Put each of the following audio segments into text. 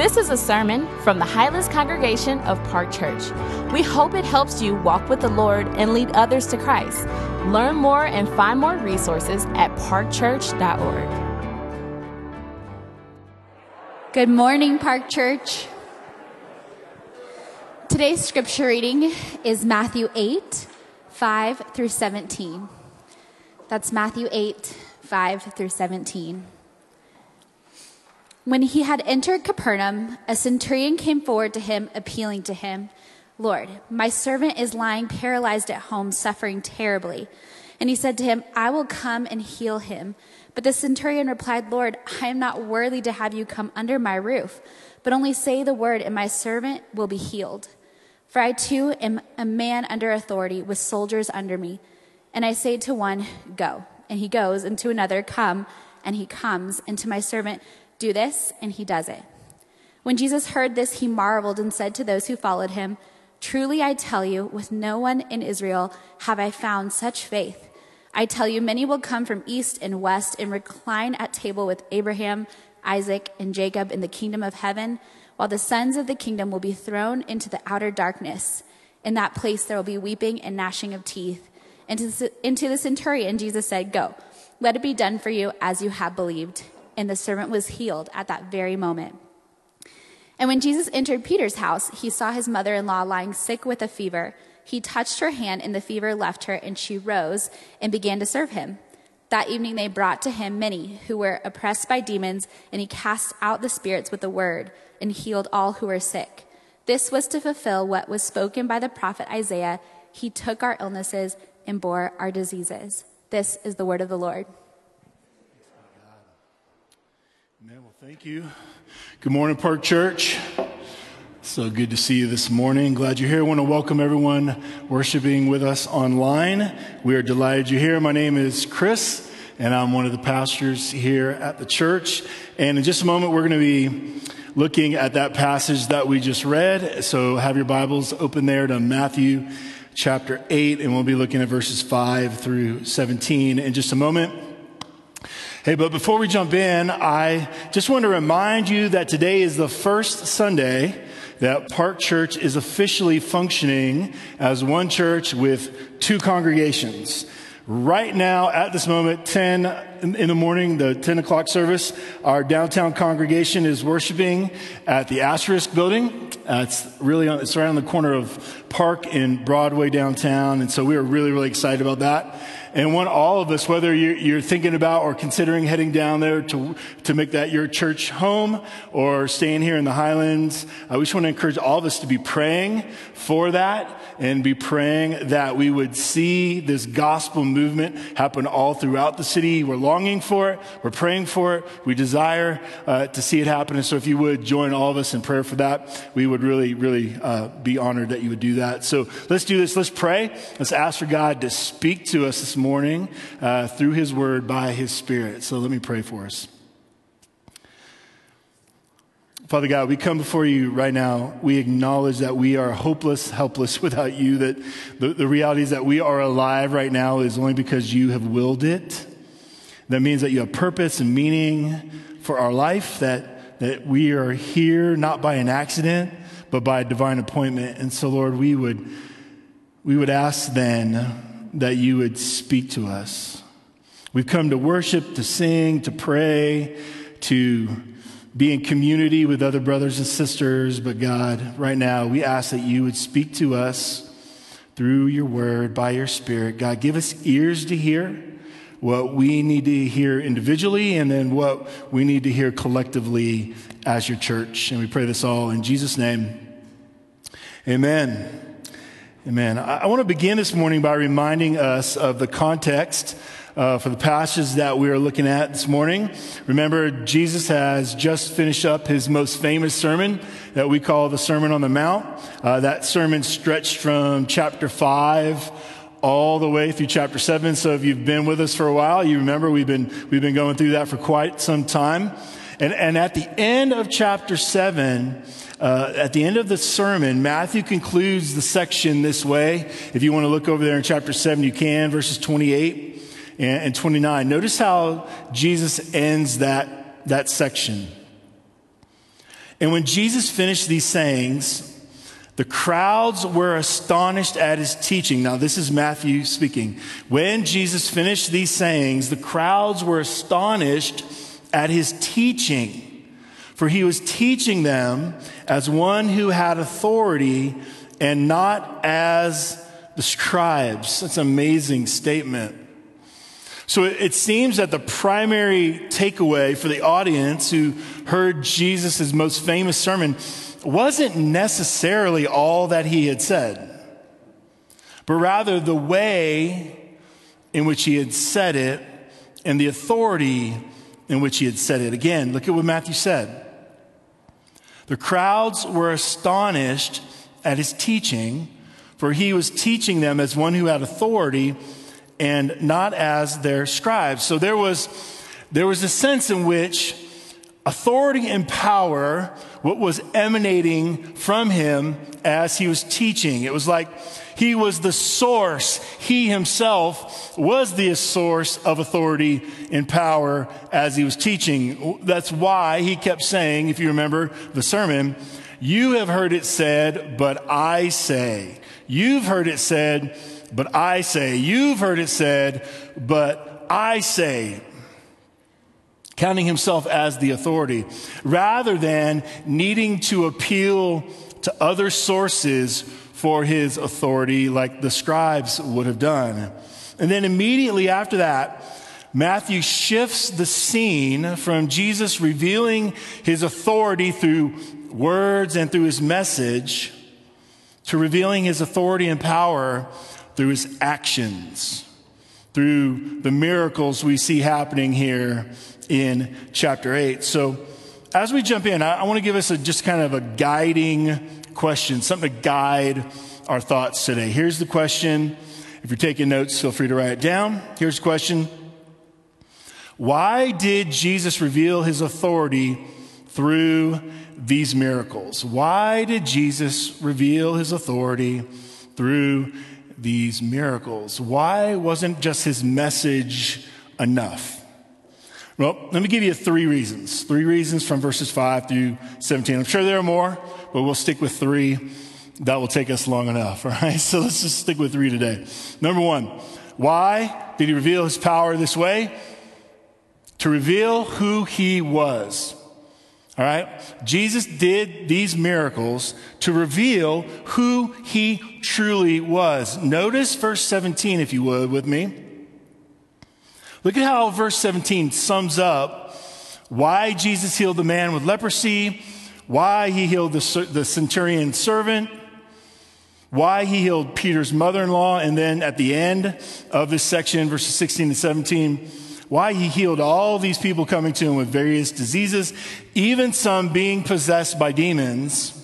This is a sermon from the Highlands Congregation of Park Church. We hope it helps you walk with the Lord and lead others to Christ. Learn more and find more resources at parkchurch.org. Good morning, Park Church. Today's scripture reading is Matthew 8, 5 through 17. That's Matthew 8, 5 through 17. When he had entered Capernaum, a centurion came forward to him, appealing to him, Lord, my servant is lying paralyzed at home, suffering terribly. And he said to him, I will come and heal him. But the centurion replied, Lord, I am not worthy to have you come under my roof, but only say the word, and my servant will be healed. For I too am a man under authority, with soldiers under me. And I say to one, Go, and he goes, and to another, Come, and he comes, and to my servant, Do this, and he does it. When Jesus heard this, he marveled and said to those who followed him, Truly I tell you, with no one in Israel have I found such faith. I tell you, many will come from east and west and recline at table with Abraham, Isaac, and Jacob in the kingdom of heaven, while the sons of the kingdom will be thrown into the outer darkness. In that place there will be weeping and gnashing of teeth. Into the centurion, Jesus said, Go, let it be done for you as you have believed. And the servant was healed at that very moment. And when Jesus entered Peter's house, he saw his mother in law lying sick with a fever. He touched her hand, and the fever left her, and she rose and began to serve him. That evening they brought to him many who were oppressed by demons, and he cast out the spirits with a word and healed all who were sick. This was to fulfill what was spoken by the prophet Isaiah He took our illnesses and bore our diseases. This is the word of the Lord. Amen. Well, thank you. Good morning, Park Church. So good to see you this morning. Glad you're here. I want to welcome everyone worshiping with us online. We are delighted you're here. My name is Chris, and I'm one of the pastors here at the church. And in just a moment, we're going to be looking at that passage that we just read. So have your Bibles open there to Matthew chapter 8, and we'll be looking at verses 5 through 17 in just a moment. Hey, but before we jump in, I just want to remind you that today is the first Sunday that Park Church is officially functioning as one church with two congregations. Right now, at this moment, 10 in the morning, the 10 o'clock service, our downtown congregation is worshiping at the Asterisk building. Uh, it's really, on, it's right on the corner of Park and Broadway downtown. And so we are really, really excited about that and want all of us, whether you're, thinking about or considering heading down there to, to make that your church home or staying here in the Highlands, I just want to encourage all of us to be praying for that and be praying that we would see this gospel movement happen all throughout the city. We're longing for it. We're praying for it. We desire uh, to see it happen. And so if you would join all of us in prayer for that, we would really, really uh, be honored that you would do that. So let's do this. Let's pray. Let's ask for God to speak to us this morning uh, through his word by his spirit. So let me pray for us. Father God, we come before you right now. We acknowledge that we are hopeless, helpless without you, that the, the reality is that we are alive right now is only because you have willed it. That means that you have purpose and meaning for our life, that, that we are here not by an accident, but by a divine appointment. And so, Lord, we would, we would ask then that you would speak to us. We've come to worship, to sing, to pray, to be in community with other brothers and sisters. But God, right now, we ask that you would speak to us through your word, by your spirit. God, give us ears to hear what we need to hear individually and then what we need to hear collectively as your church. And we pray this all in Jesus' name. Amen. Amen. I, want to begin this morning by reminding us of the context uh, for the passages that we are looking at this morning. Remember, Jesus has just finished up his most famous sermon that we call the Sermon on the Mount. Uh, that sermon stretched from chapter 5 all the way through chapter 7. So if you've been with us for a while, you remember we've been, we've been going through that for quite some time. And, and at the end of chapter 7, uh, at the end of the sermon, Matthew concludes the section this way. If you want to look over there in chapter 7, you can, verses 28 and, and 29. Notice how Jesus ends that, that section. And when Jesus finished these sayings, the crowds were astonished at his teaching. Now, this is Matthew speaking. When Jesus finished these sayings, the crowds were astonished at his teaching, for he was teaching them as one who had authority and not as the scribes. That's an amazing statement. So it seems that the primary takeaway for the audience who heard Jesus' most famous sermon wasn't necessarily all that he had said, but rather the way in which he had said it and the authority in which he had said it. Again, look at what Matthew said. The crowds were astonished at his teaching, for he was teaching them as one who had authority and not as their scribes. So there was, there was a sense in which authority and power, what was emanating from him as he was teaching. It was like he was the source. He himself was the source of authority and power as he was teaching. That's why he kept saying, if you remember the sermon, you have heard it said, but I say. You've heard it said, but I say. You've heard it said, but I say counting himself as the authority, rather than needing to appeal to other sources for his authority like the scribes would have done. And then immediately after that, Matthew shifts the scene from Jesus revealing his authority through words and through his message to revealing his authority and power through his actions, through the miracles we see happening here in chapter 8. So, as we jump in, I, I want to give us a, just kind of a guiding question, something to guide our thoughts today. Here's the question. If you're taking notes, feel free to write it down. Here's the question Why did Jesus reveal his authority through these miracles? Why did Jesus reveal his authority through these miracles? Why wasn't just his message enough? Well, let me give you three reasons. Three reasons from verses 5 through 17. I'm sure there are more, but we'll stick with three. That will take us long enough, all right? So let's just stick with three today. Number one, why did he reveal his power this way? To reveal who he was. All right? Jesus did these miracles to reveal who he truly was. Notice verse 17, if you would, with me. Look at how verse 17 sums up why Jesus healed the man with leprosy, why he healed the, the centurion servant, why he healed Peter's mother in law, and then at the end of this section, verses 16 to 17, why he healed all these people coming to him with various diseases, even some being possessed by demons.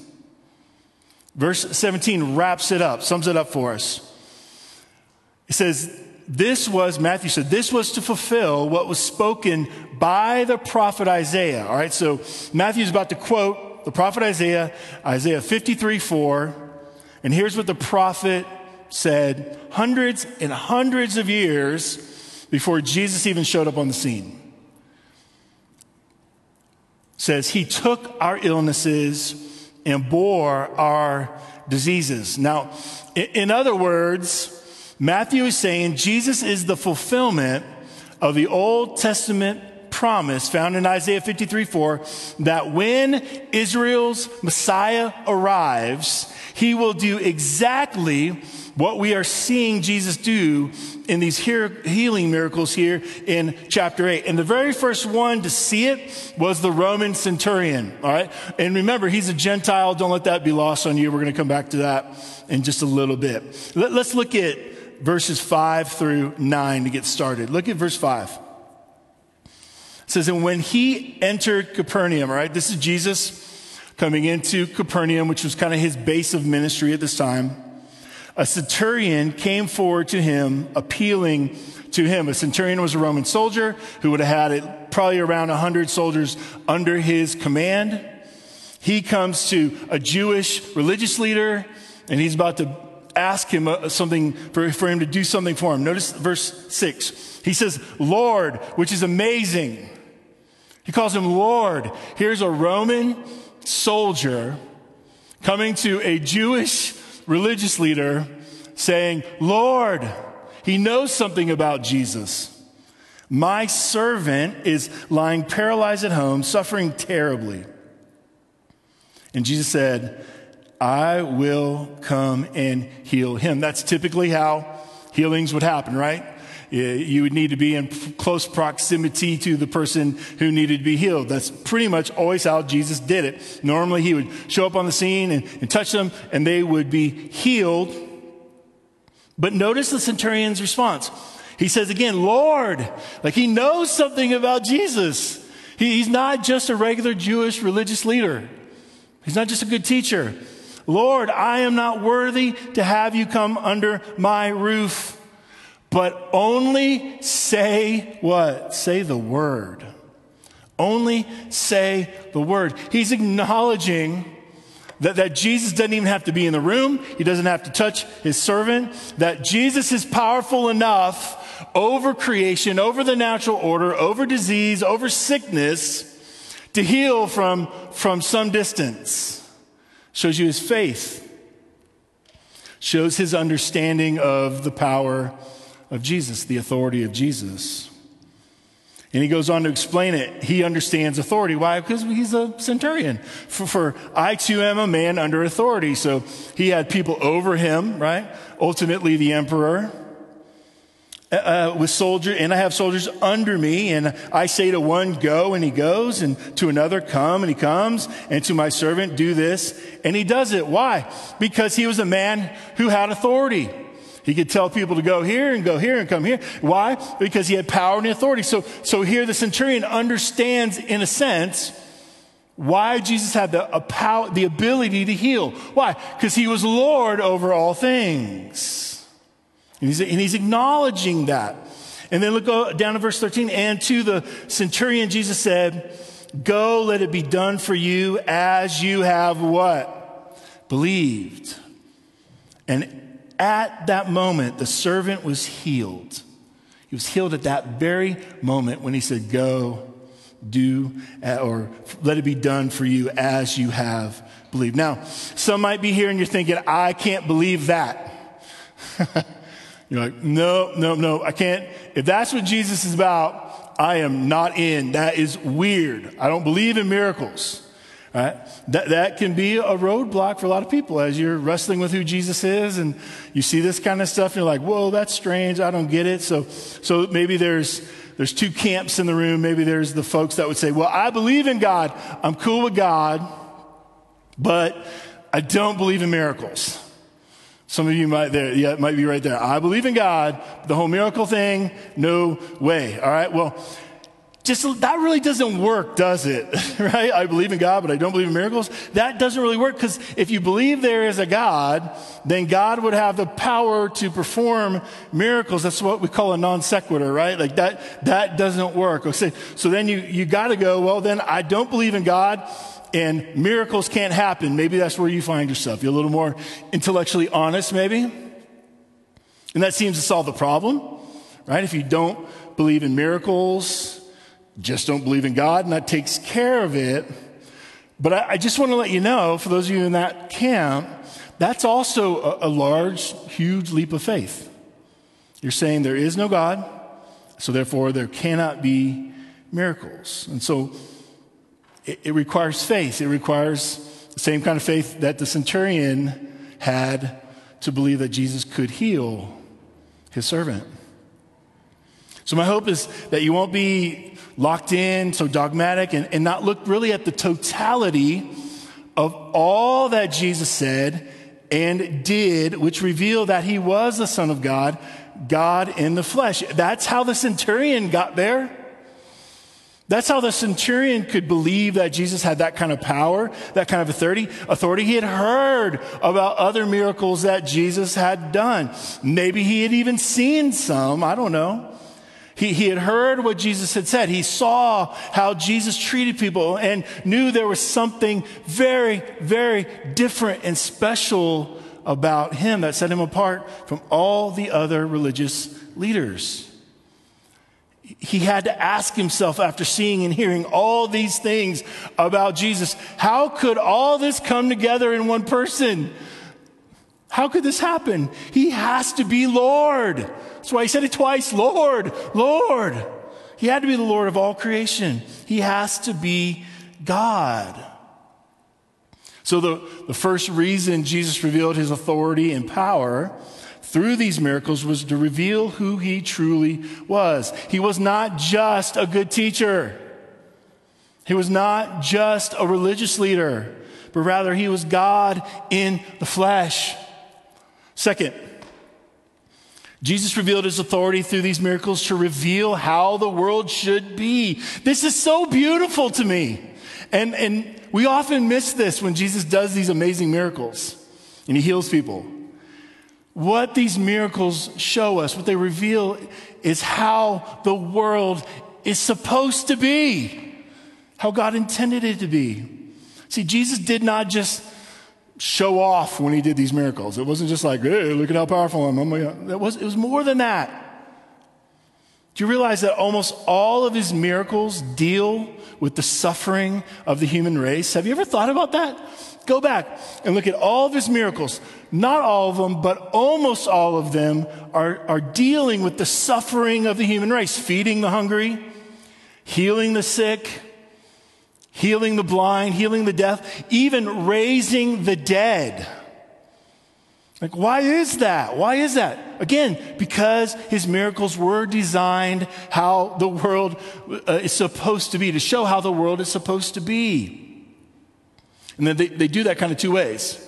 Verse 17 wraps it up, sums it up for us. It says, this was, Matthew said, this was to fulfill what was spoken by the prophet Isaiah. All right, so Matthew's about to quote the prophet Isaiah, Isaiah 53 4. And here's what the prophet said hundreds and hundreds of years before Jesus even showed up on the scene. says, He took our illnesses and bore our diseases. Now, in other words, Matthew is saying Jesus is the fulfillment of the Old Testament promise found in Isaiah 53 4 that when Israel's Messiah arrives, he will do exactly what we are seeing Jesus do in these healing miracles here in chapter 8. And the very first one to see it was the Roman centurion. All right. And remember, he's a Gentile. Don't let that be lost on you. We're going to come back to that in just a little bit. Let, us look at verses 5 through 9 to get started. Look at verse 5. It says, And when he entered Capernaum, all right, this is Jesus coming into Capernaum, which was kind of his base of ministry at this time. A centurion came forward to him, appealing to him. A centurion was a Roman soldier who would have had probably around 100 soldiers under his command. He comes to a Jewish religious leader and he's about to ask him uh, something for, for him to do something for him. Notice verse 6. He says, Lord, which is amazing. He calls him Lord. Here's a Roman soldier coming to a Jewish religious leader saying, Lord, he knows something about Jesus. My servant is lying paralyzed at home, suffering terribly. And Jesus said, I will come and heal him. That's typically how healings would happen, right? You would need to be in close proximity to the person who needed to be healed. That's pretty much always how Jesus did it. Normally, he would show up on the scene and, and touch them, and they would be healed. But notice the centurion's response. He says again, Lord, like he knows something about Jesus. He, he's not just a regular Jewish religious leader. He's not just a good teacher. Lord, I am not worthy to have you come under my roof but only say what? Say the word. Only say the word. He's acknowledging that, that Jesus doesn't even have to be in the room. He doesn't have to touch his servant. That Jesus is powerful enough over creation, over the natural order, over disease, over sickness to heal from, from some distance. Shows you his faith. Shows his understanding of the power of Jesus, the authority of Jesus. And he goes on to explain it. He understands authority. Why? Because he's a centurion. For, for, I too am a man under authority. So he had people over him, right? Ultimately, the emperor. Uh, uh with soldier, and I have soldiers under me, and I say to one, go, and he goes, and to another, come, and he comes, and to my servant, do this, and he does it. Why? Because he was a man who had authority. He could tell people to go here and go here and come here. Why? Because he had power and authority. So, so here the centurion understands, in a sense, why Jesus had the, power, the ability to heal. Why? Because he was Lord over all things. And he's, and he's acknowledging that. And then look uh, down to verse 13. And to the centurion, Jesus said, Go, let it be done for you as you have what? Believed. And at that moment, the servant was healed. He was healed at that very moment when he said, Go, do, uh, or let it be done for you as you have believed. Now, some might be here and you're thinking, I can't believe that. you're like, no, no, no, I can't. If that's what Jesus is about, I am not in. That is weird. I don't believe in miracles. Right? That, that can be a roadblock for a lot of people as you're wrestling with who Jesus is and you see this kind of stuff and you're like, whoa, that's strange. I don't get it. So, so maybe there's, there's two camps in the room. Maybe there's the folks that would say, well, I believe in God. I'm cool with God, but I don't believe in miracles. Some of you might there, yeah, might be right there. I believe in God, the whole miracle thing, no way. All right. Well, just that really doesn't work, does it? right? I believe in God, but I don't believe in miracles. That doesn't really work because if you believe there is a God, then God would have the power to perform miracles. That's what we call a non sequitur, right? Like that, that doesn't work. Okay. So then you, you got to go, well, then I don't believe in God and miracles can't happen. Maybe that's where you find yourself. You're a little more intellectually honest, maybe. And that seems to solve the problem, right? If you don't believe in miracles, just don't believe in God, and that takes care of it. But I, I just want to let you know, for those of you in that camp, that's also a, a large, huge leap of faith. You're saying there is no God, so therefore there cannot be miracles. And so it, it requires faith. It requires the same kind of faith that the centurion had to believe that Jesus could heal his servant. So, my hope is that you won't be locked in, so dogmatic, and, and not look really at the totality of all that Jesus said and did, which revealed that he was the Son of God, God in the flesh. That's how the centurion got there. That's how the centurion could believe that Jesus had that kind of power, that kind of authority. Authority. He had heard about other miracles that Jesus had done. Maybe he had even seen some. I don't know. He, he had heard what Jesus had said. He saw how Jesus treated people and knew there was something very, very different and special about him that set him apart from all the other religious leaders. he had to ask himself after seeing and hearing all these things about Jesus, how could all this come together in one person? How could this happen? He has to be Lord. That's why he said it twice Lord, Lord. He had to be the Lord of all creation. He has to be God. So, the, the first reason Jesus revealed his authority and power through these miracles was to reveal who he truly was. He was not just a good teacher, he was not just a religious leader, but rather he was God in the flesh. Second, Jesus revealed his authority through these miracles to reveal how the world should be. This is so beautiful to me. And, and we often miss this when Jesus does these amazing miracles and he heals people. What these miracles show us, what they reveal, is how the world is supposed to be, how God intended it to be. See, Jesus did not just show off when he did these miracles. It wasn't just like, hey, look at how powerful I am. Oh it was, it was more than that. Do you realize that almost all of his miracles deal with the suffering of the human race? Have you ever thought about that? Go back and look at all of his miracles. Not all of them, but almost all of them are, are dealing with the suffering of the human race, feeding the hungry, healing the sick, healing the blind, healing the deaf, even raising the dead. Like, why is that? Why is that? Again, because his miracles were designed how the world uh, is supposed to be, to show how the world is supposed to be. And then they, they do that kind of two ways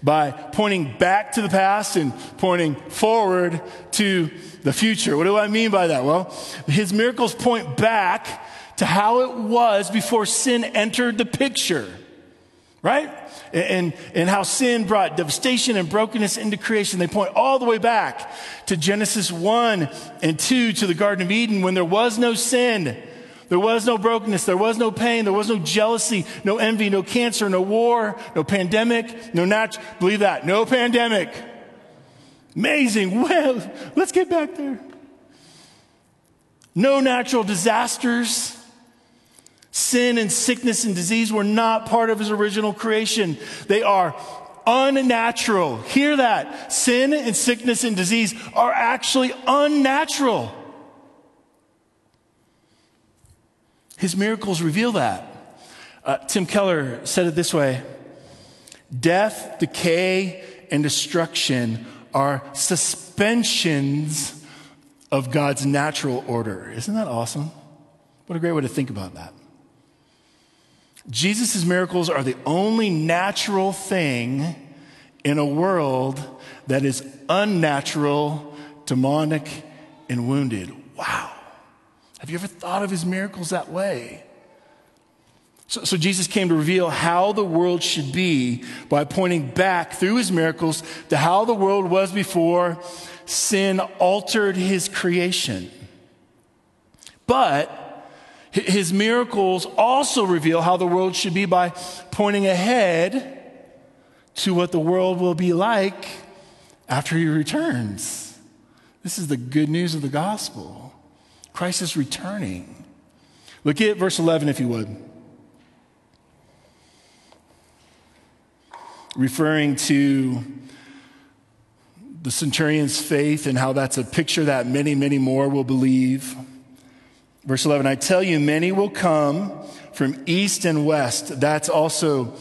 by pointing back to the past and pointing forward to the future. What do I mean by that? Well, his miracles point back to how it was before sin entered the picture, right? And, and how sin brought devastation and brokenness into creation. They point all the way back to Genesis 1 and 2 to the Garden of Eden when there was no sin there was no brokenness. There was no pain. There was no jealousy, no envy, no cancer, no war, no pandemic, no natural. Believe that. No pandemic. Amazing. Well, let's get back there. No natural disasters. Sin and sickness and disease were not part of his original creation. They are unnatural. Hear that. Sin and sickness and disease are actually unnatural. His miracles reveal that. Uh, Tim Keller said it this way Death, decay, and destruction are suspensions of God's natural order. Isn't that awesome? What a great way to think about that. Jesus' miracles are the only natural thing in a world that is unnatural, demonic, and wounded. Wow. Have you ever thought of his miracles that way? So, so, Jesus came to reveal how the world should be by pointing back through his miracles to how the world was before sin altered his creation. But his miracles also reveal how the world should be by pointing ahead to what the world will be like after he returns. This is the good news of the gospel. Christ is returning. Look at verse 11, if you would. Referring to the centurion's faith and how that's a picture that many, many more will believe. Verse 11 I tell you, many will come from east and west. That's also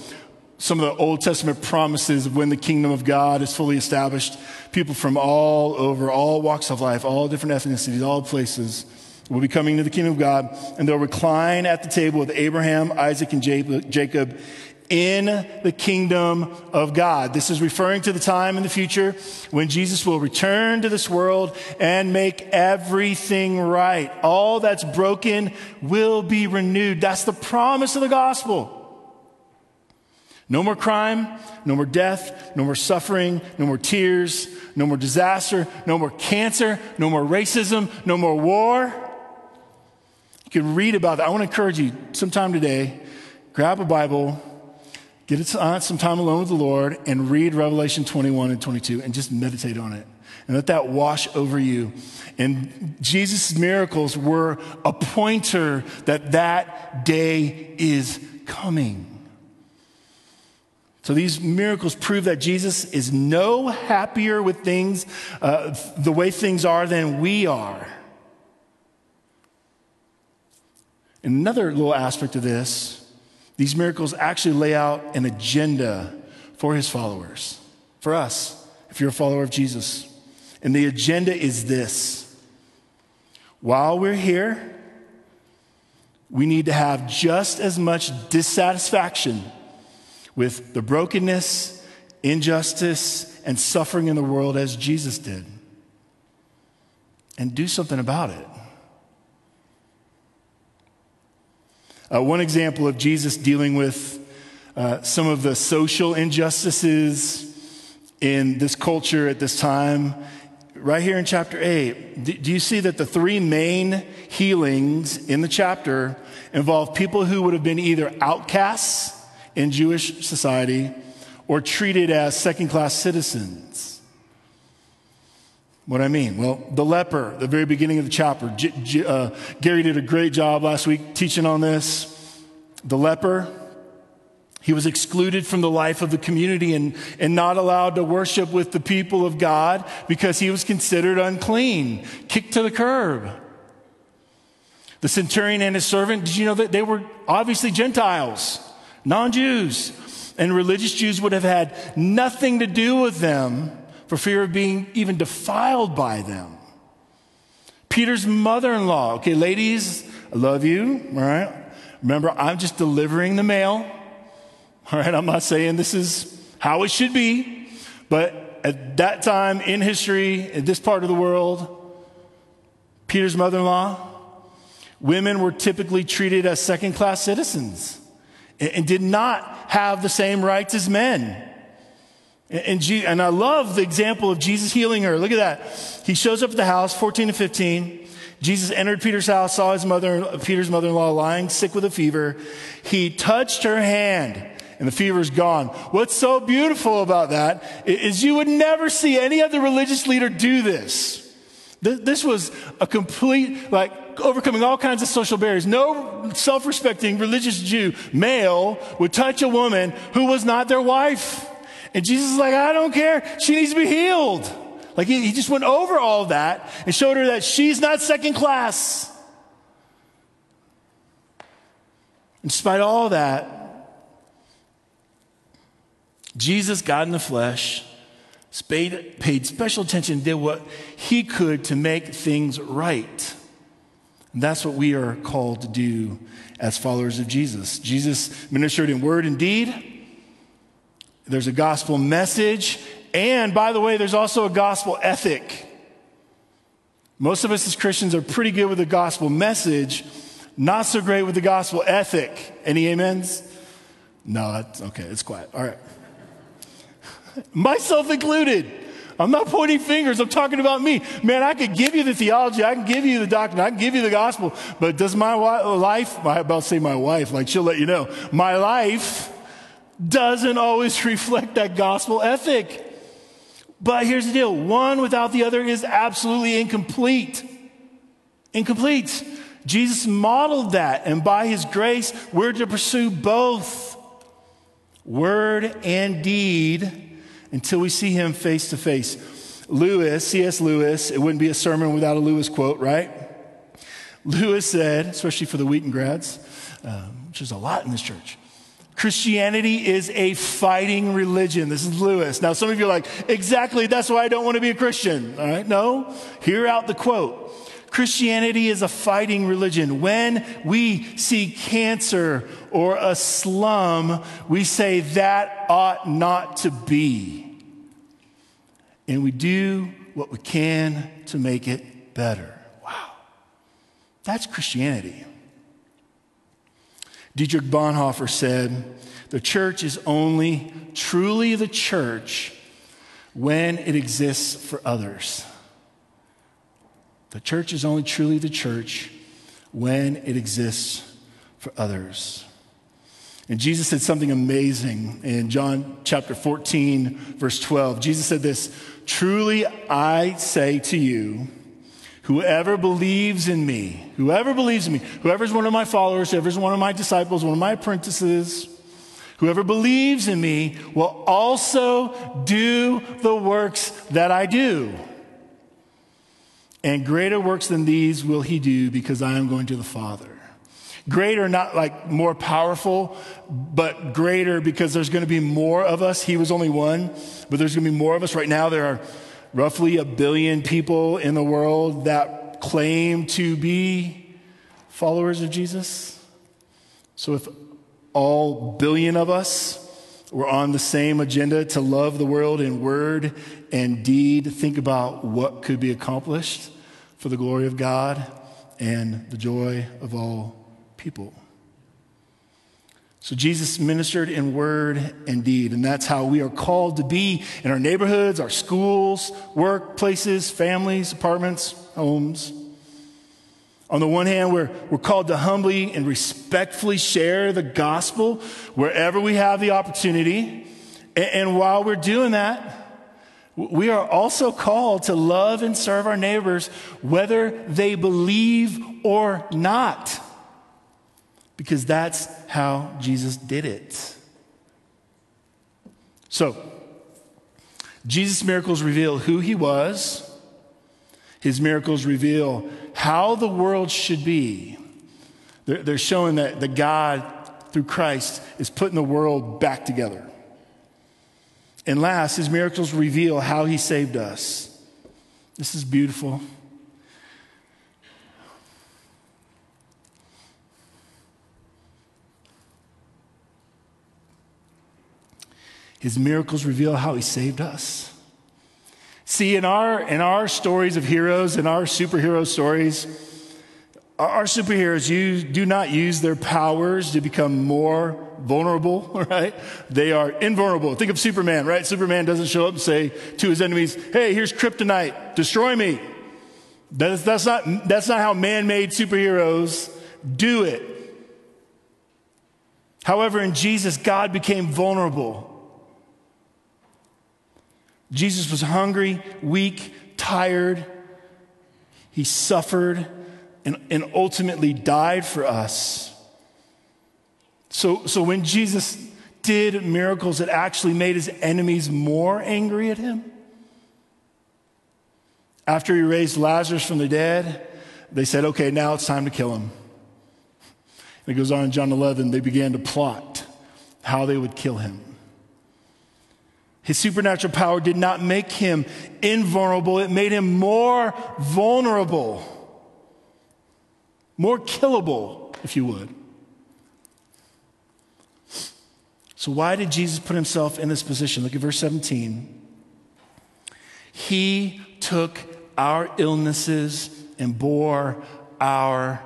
some of the Old Testament promises of when the kingdom of God is fully established. People from all over, all walks of life, all different ethnicities, all places will be coming to the kingdom of God, and they'll recline at the table with Abraham, Isaac, and Jacob in the kingdom of God. This is referring to the time in the future when Jesus will return to this world and make everything right. All that's broken will be renewed. That's the promise of the gospel. No more crime, no more death, no more suffering, no more tears, no more disaster, no more cancer, no more racism, no more war. You can read about that. I want to encourage you sometime today, grab a Bible, get uh, some time alone with the Lord, and read Revelation 21 and 22 and just meditate on it. and let that wash over you. And Jesus' miracles were a pointer that that day is coming. So these miracles prove that Jesus is no happier with things, uh, the way things are, than we are. Another little aspect of this, these miracles actually lay out an agenda for his followers, for us, if you're a follower of Jesus. And the agenda is this while we're here, we need to have just as much dissatisfaction with the brokenness, injustice, and suffering in the world as Jesus did. And do something about it. Uh, one example of Jesus dealing with uh, some of the social injustices in this culture at this time right here in chapter 8, do you see that the three main healings in the chapter involve people who would have been either outcasts in Jewish society or treated as second class citizens? What I mean? Well, the leper, the very beginning of the chapter, uh, Gary did a great job last week teaching on this. The leper, he was excluded from the life of the community and, and not allowed to worship with the people of God because he was considered unclean, kicked to the curb. The centurion and his servant, did you know that they were obviously Gentiles, non Jews? And religious Jews would have had nothing to do with them for fear of being even defiled by them. Peter's mother in law, okay, ladies, I love you, all right? Remember, I'm just delivering the mail. All right, I'm not saying this is how it should be, but at that time in history, in this part of the world, Peter's mother in law, women were typically treated as second class citizens and, did not have the same rights as men. And, and I love the example of Jesus healing her. Look at that. He shows up at the house, 14 to 15. Jesus entered Peter's house, saw his mother, Peter's mother-in-law lying sick with a fever. He touched her hand and the fever's gone. What's so beautiful about that is you would never see any other religious leader do this. This was a complete, like, overcoming all kinds of social barriers. No self respecting religious Jew, male, would touch a woman who was not their wife. And Jesus is like, I don't care. She needs to be healed. Like, he, he just went over all that and showed her that she's not second class. In spite of all that, Jesus, God in the flesh, paid special attention, did what he could to make things right. And that's what we are called to do as followers of Jesus. Jesus ministered in word and deed. There's a gospel message. And by the way, there's also a gospel ethic. Most of us as Christians are pretty good with the gospel message, not so great with the gospel ethic. Any amens? No, that's okay. It's quiet. All right myself included. I'm not pointing fingers. I'm talking about me. Man, I could give you the theology. I can give you the doctrine. I can give you the gospel. But does my life, I about to say my wife, like she'll let you know, my life doesn't always reflect that gospel ethic. But here's the deal one without the other is absolutely incomplete. Incomplete. Jesus modeled that, and by his grace, we're to pursue both word and deed until we see him face to face. Lewis, C.S. Lewis, it wouldn't be a sermon without a Lewis quote, right? Lewis said, especially for the Wheaton grads, um, which is a lot in this church. Christianity is a fighting religion. This is Lewis. Now, some of you are like, exactly, that's why I don't want to be a Christian. All right, no. Hear out the quote. Christianity is a fighting religion. When we see cancer or a slum, we say that ought not to be. And we do what we can to make it better. Wow. That's Christianity. Dietrich Bonhoeffer said, The church is only truly the church when it exists for others. The church is only truly the church when it exists for others. And Jesus said something amazing in John chapter 14, verse 12. Jesus said this Truly I say to you, whoever believes in me, whoever believes in me, whoever's one of my followers, whoever's one of my disciples, one of my apprentices, whoever believes in me will also do the works that I do. And greater works than these will he do because I am going to the Father. Greater, not like more powerful, but greater because there's going to be more of us. He was only one, but there's going to be more of us. Right now, there are roughly a billion people in the world that claim to be followers of Jesus. So if all billion of us were on the same agenda to love the world in word and deed, think about what could be accomplished for the glory of God and the joy of all people. So Jesus ministered in word and deed, and that's how we are called to be in our neighborhoods, our schools, workplaces, families, apartments, homes. On the one hand, we're, we're called to humbly and respectfully share the gospel wherever we have the opportunity. And, and while we're doing that, we are also called to love and serve our neighbors whether they believe or not because that's how Jesus did it. So, Jesus' miracles reveal who he was, his miracles reveal how the world should be. They're, they're showing that, that God, through Christ, is putting the world back together. And last, his miracles reveal how he saved us. This is beautiful. His miracles reveal how he saved us. See, in our, in our stories of heroes, in our superhero stories, our superheroes use, do not use their powers to become more vulnerable, right? They are invulnerable. Think of Superman, right? Superman doesn't show up and say to his enemies, hey, here's kryptonite, destroy me. That's, that's, not, that's not how man made superheroes do it. However, in Jesus, God became vulnerable. Jesus was hungry, weak, tired. He suffered and, and ultimately died for us. So, so when Jesus did miracles, it actually made his enemies more angry at him. After he raised Lazarus from the dead, they said, okay, now it's time to kill him. And it goes on in John 11, they began to plot how they would kill him. His supernatural power did not make him invulnerable, it made him more vulnerable, more killable, if you would. So, why did Jesus put himself in this position? Look at verse 17. He took our illnesses and bore our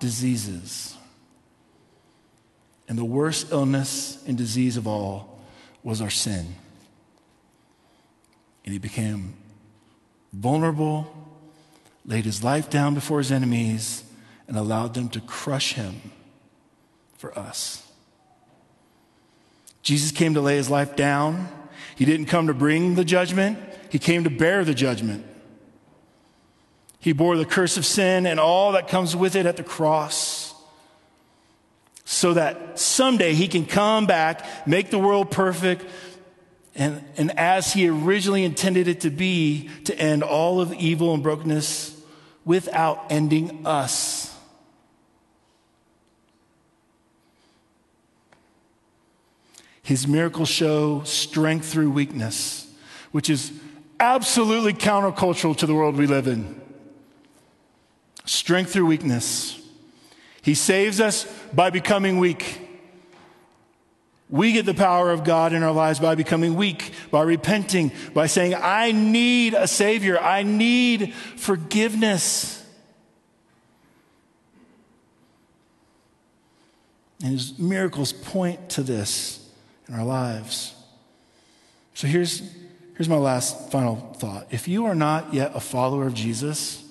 diseases. And the worst illness and disease of all was our sin. And he became vulnerable, laid his life down before his enemies, and allowed them to crush him for us. Jesus came to lay his life down. He didn't come to bring the judgment, he came to bear the judgment. He bore the curse of sin and all that comes with it at the cross so that someday he can come back, make the world perfect, and, and as he originally intended it to be, to end all of evil and brokenness without ending us. His miracles show strength through weakness, which is absolutely countercultural to the world we live in. Strength through weakness. He saves us by becoming weak. We get the power of God in our lives by becoming weak, by repenting, by saying, I need a Savior. I need forgiveness. And His miracles point to this in our lives. So here's, here's my last final thought. If you are not yet a follower of Jesus,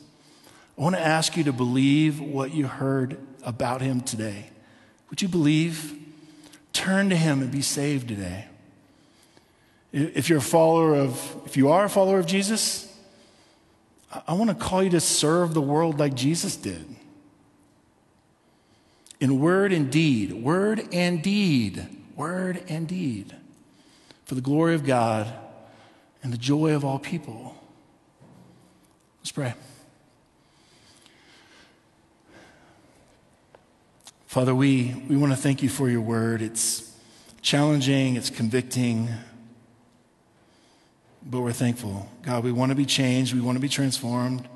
I want to ask you to believe what you heard about Him today. Would you believe? Turn to Him and be saved today. If you're a follower of, if you are a follower of Jesus, I want to call you to serve the world like Jesus did. In word and deed, word and deed, word and deed, for the glory of God and the joy of all people. Let's pray. Father, we, we want to thank you for your word. It's challenging, it's convicting, but we're thankful. God, we want to be changed, we want to be transformed.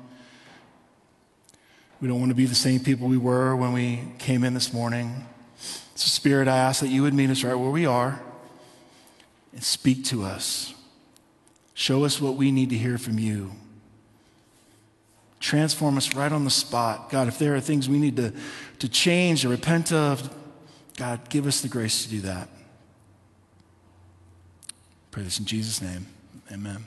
We don't want to be the same people we were when we came in this morning. So, Spirit, I ask that you would meet us right where we are and speak to us. Show us what we need to hear from you. Transform us right on the spot. God, if there are things we need to, to change or repent of, God, give us the grace to do that. Pray this in Jesus' name. Amen.